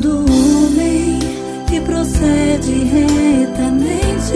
todo homem que procede retamente.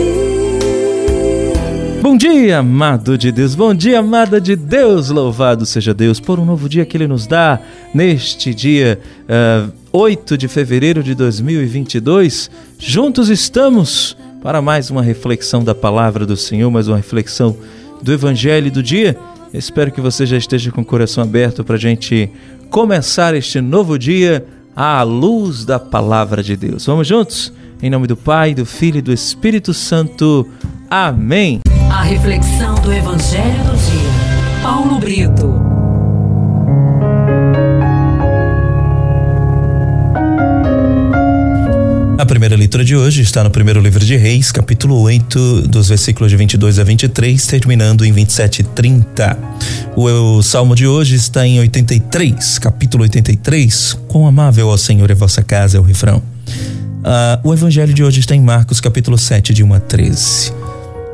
Bom dia, amado de Deus, bom dia, amada de Deus, louvado seja Deus por um novo dia que Ele nos dá neste dia uh, eh, 8 de fevereiro de 2022. Juntos estamos para mais uma reflexão da palavra do Senhor, mais uma reflexão do Evangelho do dia. Espero que você já esteja com o coração aberto para a gente começar este novo dia à luz da palavra de Deus. Vamos juntos? Em nome do Pai, do Filho e do Espírito Santo. Amém. A reflexão do Evangelho do dia. Paulo Brito. A primeira leitura de hoje está no primeiro livro de Reis, capítulo 8, dos versículos de 22 a 23, terminando em 27 e 30. O, o salmo de hoje está em 83, capítulo 83. Quão amável ao Senhor é vossa casa, é o refrão. Uh, o evangelho de hoje está em Marcos, capítulo 7, de 1 a 13.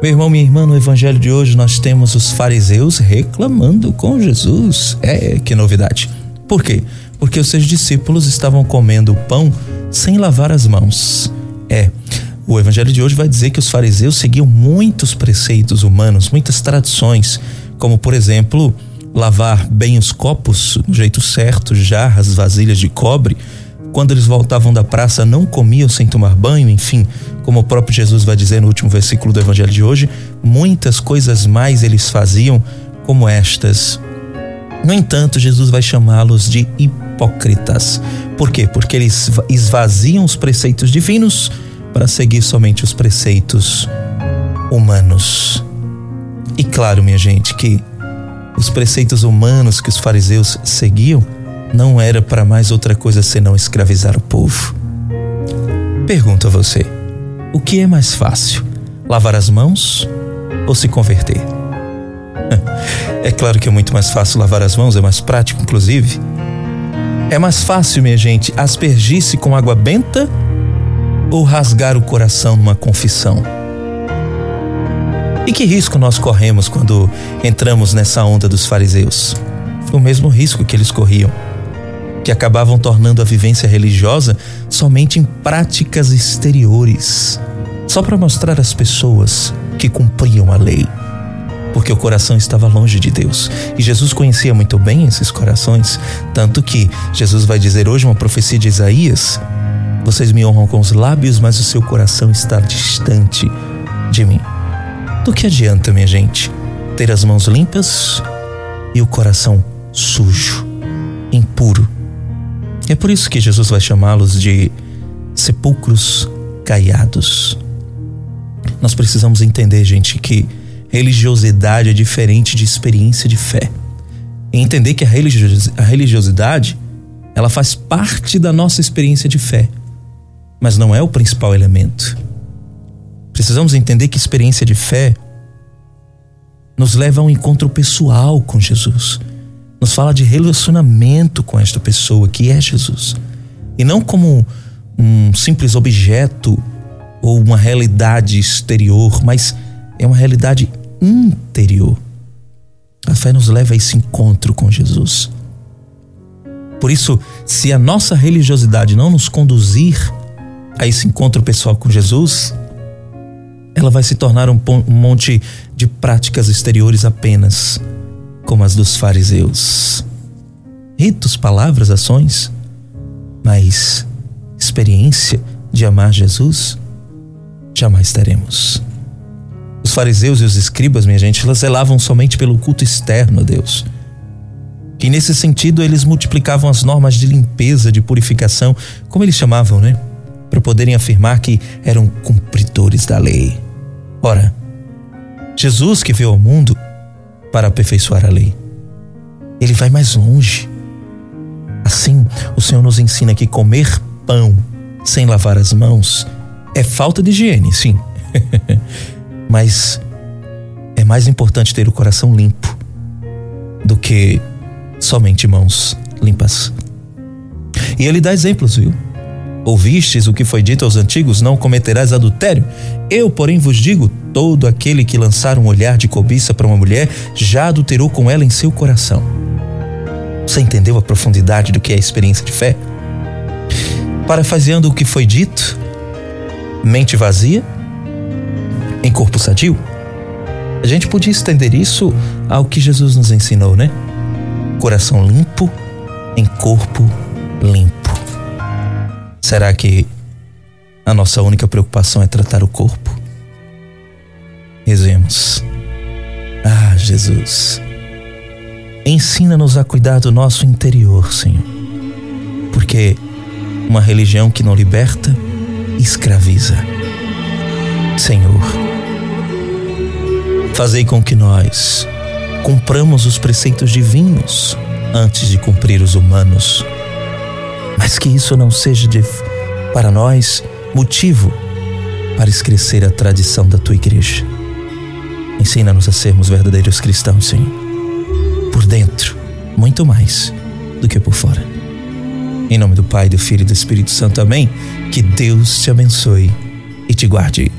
Meu irmão, minha irmã, no evangelho de hoje nós temos os fariseus reclamando com Jesus. É, que novidade. Por quê? Porque os seus discípulos estavam comendo pão sem lavar as mãos. É, o evangelho de hoje vai dizer que os fariseus seguiam muitos preceitos humanos, muitas tradições, como por exemplo, lavar bem os copos do jeito certo, jarras, vasilhas de cobre. Quando eles voltavam da praça, não comiam sem tomar banho, enfim, como o próprio Jesus vai dizer no último versículo do evangelho de hoje, muitas coisas mais eles faziam como estas. No entanto, Jesus vai chamá-los de hipócritas. Por quê? Porque eles esvaziam os preceitos divinos para seguir somente os preceitos humanos. E claro, minha gente, que os preceitos humanos que os fariseus seguiam não era para mais outra coisa senão escravizar o povo. Pergunto a você: o que é mais fácil, lavar as mãos ou se converter? É claro que é muito mais fácil lavar as mãos, é mais prático, inclusive. É mais fácil, minha gente, aspergir-se com água benta ou rasgar o coração numa confissão? E que risco nós corremos quando entramos nessa onda dos fariseus? Foi o mesmo risco que eles corriam, que acabavam tornando a vivência religiosa somente em práticas exteriores, só para mostrar às pessoas que cumpriam a lei porque o coração estava longe de Deus. E Jesus conhecia muito bem esses corações, tanto que Jesus vai dizer hoje uma profecia de Isaías: Vocês me honram com os lábios, mas o seu coração está distante de mim. Do que adianta, minha gente, ter as mãos limpas e o coração sujo, impuro? É por isso que Jesus vai chamá-los de sepulcros caiados. Nós precisamos entender, gente, que religiosidade é diferente de experiência de fé. E entender que a religiosidade ela faz parte da nossa experiência de fé, mas não é o principal elemento. Precisamos entender que experiência de fé nos leva a um encontro pessoal com Jesus. Nos fala de relacionamento com esta pessoa que é Jesus. E não como um simples objeto ou uma realidade exterior, mas é uma realidade interior. A fé nos leva a esse encontro com Jesus. Por isso, se a nossa religiosidade não nos conduzir a esse encontro pessoal com Jesus, ela vai se tornar um, monte de práticas exteriores apenas, como as dos fariseus. Ritos, palavras, ações, mas experiência de amar Jesus jamais teremos. Os fariseus e os escribas, minha gente, elas zelavam somente pelo culto externo a Deus. E nesse sentido, eles multiplicavam as normas de limpeza, de purificação, como eles chamavam, né? Para poderem afirmar que eram cumpridores da lei. Ora, Jesus que veio ao mundo para aperfeiçoar a lei, ele vai mais longe. Assim, o Senhor nos ensina que comer pão sem lavar as mãos é falta de higiene, sim. Mas é mais importante ter o coração limpo do que somente mãos limpas. E ele dá exemplos, viu? Ouvistes o que foi dito aos antigos: não cometerás adultério. Eu, porém, vos digo: todo aquele que lançar um olhar de cobiça para uma mulher já adulterou com ela em seu coração. Você entendeu a profundidade do que é a experiência de fé? Parafaseando o que foi dito, mente vazia em corpo sadio. A gente podia estender isso ao que Jesus nos ensinou, né? Coração limpo em corpo limpo. Será que a nossa única preocupação é tratar o corpo? Rezemos. Ah, Jesus, ensina-nos a cuidar do nosso interior, Senhor. Porque uma religião que não liberta, escraviza. Senhor, fazei com que nós cumpramos os preceitos divinos antes de cumprir os humanos, mas que isso não seja de, para nós motivo para esquecer a tradição da tua igreja. Ensina-nos a sermos verdadeiros cristãos, Senhor. Por dentro, muito mais do que por fora. Em nome do Pai, do Filho e do Espírito Santo, amém. Que Deus te abençoe e te guarde.